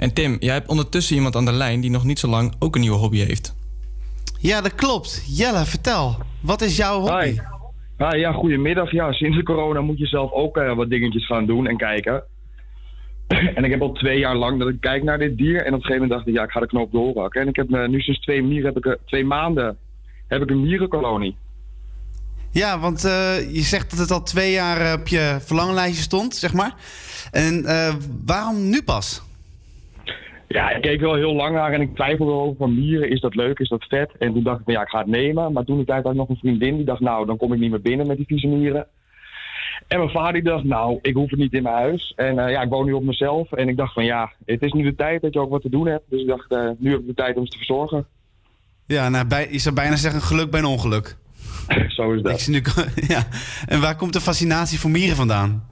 En Tim, jij hebt ondertussen iemand aan de lijn die nog niet zo lang ook een nieuwe hobby heeft. Ja, dat klopt. Jelle, vertel. Wat is jouw hobby? Hi. Ah, ja, goedemiddag. Ja, sinds de corona moet je zelf ook uh, wat dingetjes gaan doen en kijken. en ik heb al twee jaar lang dat ik kijk naar dit dier. En op een gegeven moment dacht ik, ja, ik ga de knoop doorhakken. En ik heb uh, nu sinds twee, mieren, heb ik, twee maanden heb ik een mierenkolonie. Ja, want uh, je zegt dat het al twee jaar op je verlanglijstje stond, zeg maar. En waarom nu pas? Ja, ik keek wel heel lang naar en ik twijfelde over van mieren. Is dat leuk? Is dat vet? En toen dacht ik, van, ja, ik ga het nemen. Maar toen ik tijd had ik nog een vriendin die dacht, nou, dan kom ik niet meer binnen met die vieze mieren. En mijn vader die dacht, nou, ik hoef het niet in mijn huis. En uh, ja, ik woon nu op mezelf. En ik dacht van, ja, het is nu de tijd dat je ook wat te doen hebt. Dus ik dacht, uh, nu heb ik de tijd om ze te verzorgen. Ja, nou, bij, je zou bijna zeggen, geluk bij een ongeluk. Zo is dat. Nu, ja. En waar komt de fascinatie voor mieren vandaan?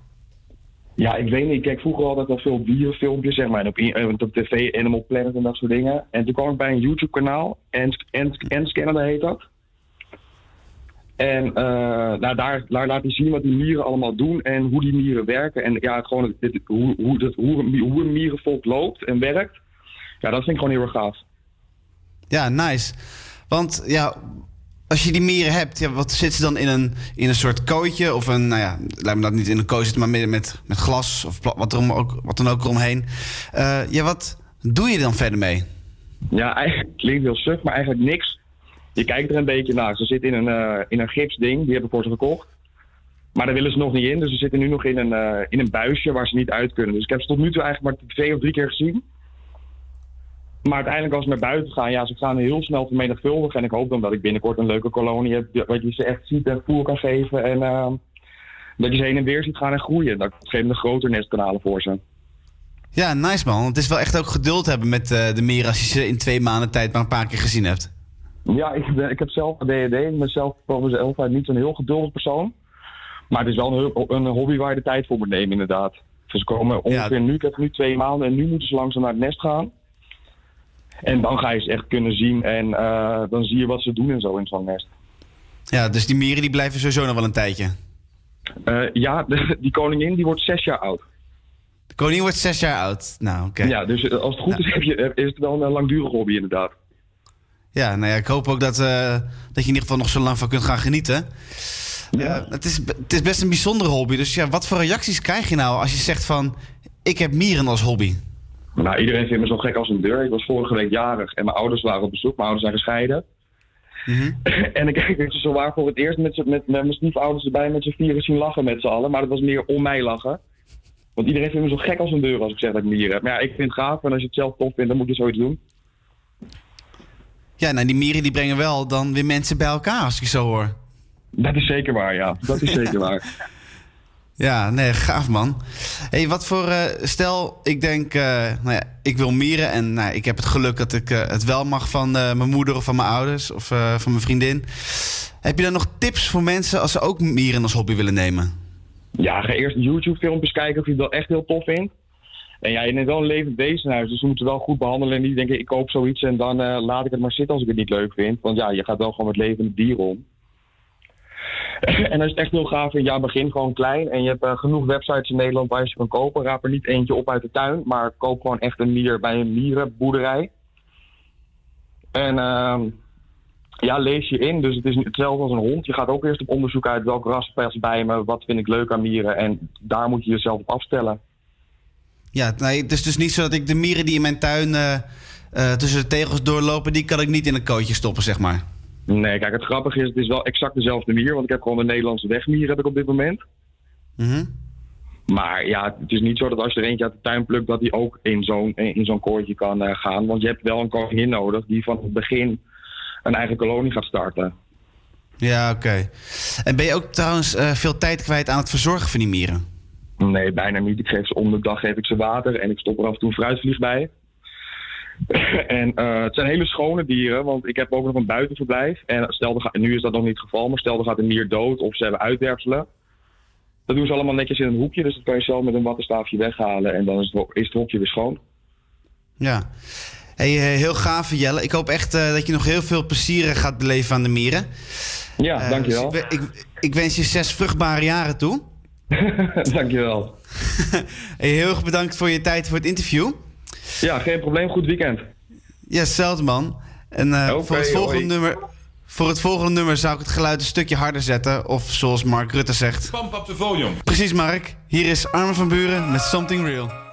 Ja, ik weet niet. Ik keek vroeger altijd wel veel dierenfilmpjes, zeg maar. En op, op tv, Animal Planet en dat soort dingen. En toen kwam ik bij een YouTube-kanaal. N-Scanner heet dat. En uh, nou, daar, laat hij zien wat die mieren allemaal doen en hoe die mieren werken. En ja, gewoon hoe, hoe, hoe, hoe een mierenvolk loopt en werkt. Ja, dat vind ik gewoon heel erg gaaf. Ja, nice. Want ja, als je die mieren hebt, ja, wat zit ze dan in een, in een soort kooitje? Of een, nou ja, laat me dat niet in een kooi zitten, maar met, met, met glas of wat, er ook, wat dan ook eromheen. Uh, ja, wat doe je dan verder mee? Ja, eigenlijk klinkt heel suf, maar eigenlijk niks. Je kijkt er een beetje naar. Ze zitten in een, uh, in een gipsding, die heb ik voor ze gekocht. Maar daar willen ze nog niet in, dus ze zitten nu nog in een, uh, in een buisje waar ze niet uit kunnen. Dus ik heb ze tot nu toe eigenlijk maar twee of drie keer gezien. Maar uiteindelijk als ze naar buiten gaan, ja, ze gaan heel snel vermenigvuldigen. En ik hoop dan dat ik binnenkort een leuke kolonie heb, wat je ze echt ziet en voer kan geven. En uh, dat je ze heen en weer ziet gaan en groeien. Dat ik op een een groter nest kan halen voor ze. Ja, nice man. Het is wel echt ook geduld hebben met uh, de meer als je ze in twee maanden tijd maar een paar keer gezien hebt. Ja, ik, ben, ik heb zelf ADHD. Ik ben zelf voor mezelf niet zo'n heel geduldig persoon. Maar het is wel een, een, hobby waar je de tijd voor moet nemen, inderdaad. Dus ze komen ongeveer ja. nu, ik heb nu twee maanden en nu moeten ze langzaam naar het nest gaan. En dan ga je ze echt kunnen zien en uh, dan zie je wat ze doen en zo in zo'n nest. Ja, dus die mieren die blijven sowieso nog wel een tijdje? Uh, ja, de, die koningin die wordt zes jaar oud. De koningin wordt zes jaar oud? Nou, oké. Okay. Ja, dus als het goed is, heb je, is het wel een langdurige hobby inderdaad. Ja, nou ja, ik hoop ook dat, uh, dat je in ieder geval nog zo lang van kunt gaan genieten. Ja. het, is, het is best een bijzondere hobby. Dus ja, wat voor reacties krijg je nou als je zegt van... ik heb mieren als hobby? Nou, iedereen vindt me zo gek als een deur. Ik was vorige week jarig en mijn ouders waren op bezoek. Mijn ouders zijn gescheiden. Mm -hmm. en ik heb ze zo waar voor het eerst met, met, met mijn stiefouders erbij met z'n vieren zien lachen met z'n allen. Maar dat was meer om mij lachen. Want iedereen vindt me zo gek als een deur als ik zeg dat ik mieren heb. Maar ja, ik vind het gaaf en als je het zelf tof vindt, dan moet je zoiets doen. Ja, nou die mieren die brengen wel dan weer mensen bij elkaar als ik zo hoor. Dat is zeker waar, ja. Dat is zeker waar. Ja, nee, gaaf man. hey, wat voor. Uh, stel, ik denk, uh, nou ja, ik wil mieren en nou, ik heb het geluk dat ik uh, het wel mag van mijn moeder of van mijn ouders of van mijn vriendin. Heb je dan nog tips voor mensen als ze ook mieren als hobby willen nemen? Ja, ga eerst YouTube-filmpjes kijken of je het wel echt heel tof vindt. En ja, je neemt wel een levend wezenhuis, dus je moet het wel goed behandelen. En niet denken, ik koop zoiets en dan laat ik het maar zitten als ik het niet leuk vind. Want ja, je gaat wel gewoon met levende dieren om. en als je het echt heel gaaf vindt, ja, begin gewoon klein. En je hebt uh, genoeg websites in Nederland waar je ze kan kopen. Raap er niet eentje op uit de tuin, maar koop gewoon echt een mier bij een mierenboerderij. En uh, ja, lees je in. Dus het is hetzelfde als een hond. Je gaat ook eerst op onderzoek uit welk ras past bij me, wat vind ik leuk aan mieren. En daar moet je jezelf op afstellen. Ja, nee, het is dus niet zo dat ik de mieren die in mijn tuin uh, uh, tussen de tegels doorlopen, die kan ik niet in een kootje stoppen, zeg maar. Nee, kijk, het grappige is, het is wel exact dezelfde mier. Want ik heb gewoon een Nederlandse wegmier heb ik op dit moment. Mm -hmm. Maar ja, het is niet zo dat als je er eentje uit de tuin plukt, dat die ook in zo'n in zo'n koortje kan uh, gaan. Want je hebt wel een koningin nodig die van het begin een eigen kolonie gaat starten. Ja, oké. Okay. En ben je ook trouwens uh, veel tijd kwijt aan het verzorgen van die mieren? Nee, bijna niet. Ik geef ze om de dag geef ik ze water en ik stop er af en toe een fruitvlieg bij. en uh, het zijn hele schone dieren, want ik heb ook nog een buitenverblijf. En stel, er gaat, nu is dat nog niet het geval, maar stel er gaat een mier dood of ze hebben uitwerpselen. Dat doen ze allemaal netjes in een hoekje, dus dat kan je zelf met een wattenstaafje weghalen en dan is het, is het hokje weer schoon. Ja. Hey, heel gaaf, Jelle. Ik hoop echt uh, dat je nog heel veel plezier gaat beleven aan de mieren. Ja, uh, dankjewel. Dus ik, ik, ik, wens je zes vruchtbare jaren toe. dankjewel. hey, heel erg bedankt voor je tijd voor het interview. Ja, geen probleem. Goed weekend. Ja, hetzelfde man. En eh, voor, het volgende hoi. nummer, voor het volgende nummer zou ik het geluid een stukje harder zetten. Of zoals Mark Rutte zegt. Pump up the volume. Precies, Mark. Hier is Armin van Buren met Something Real.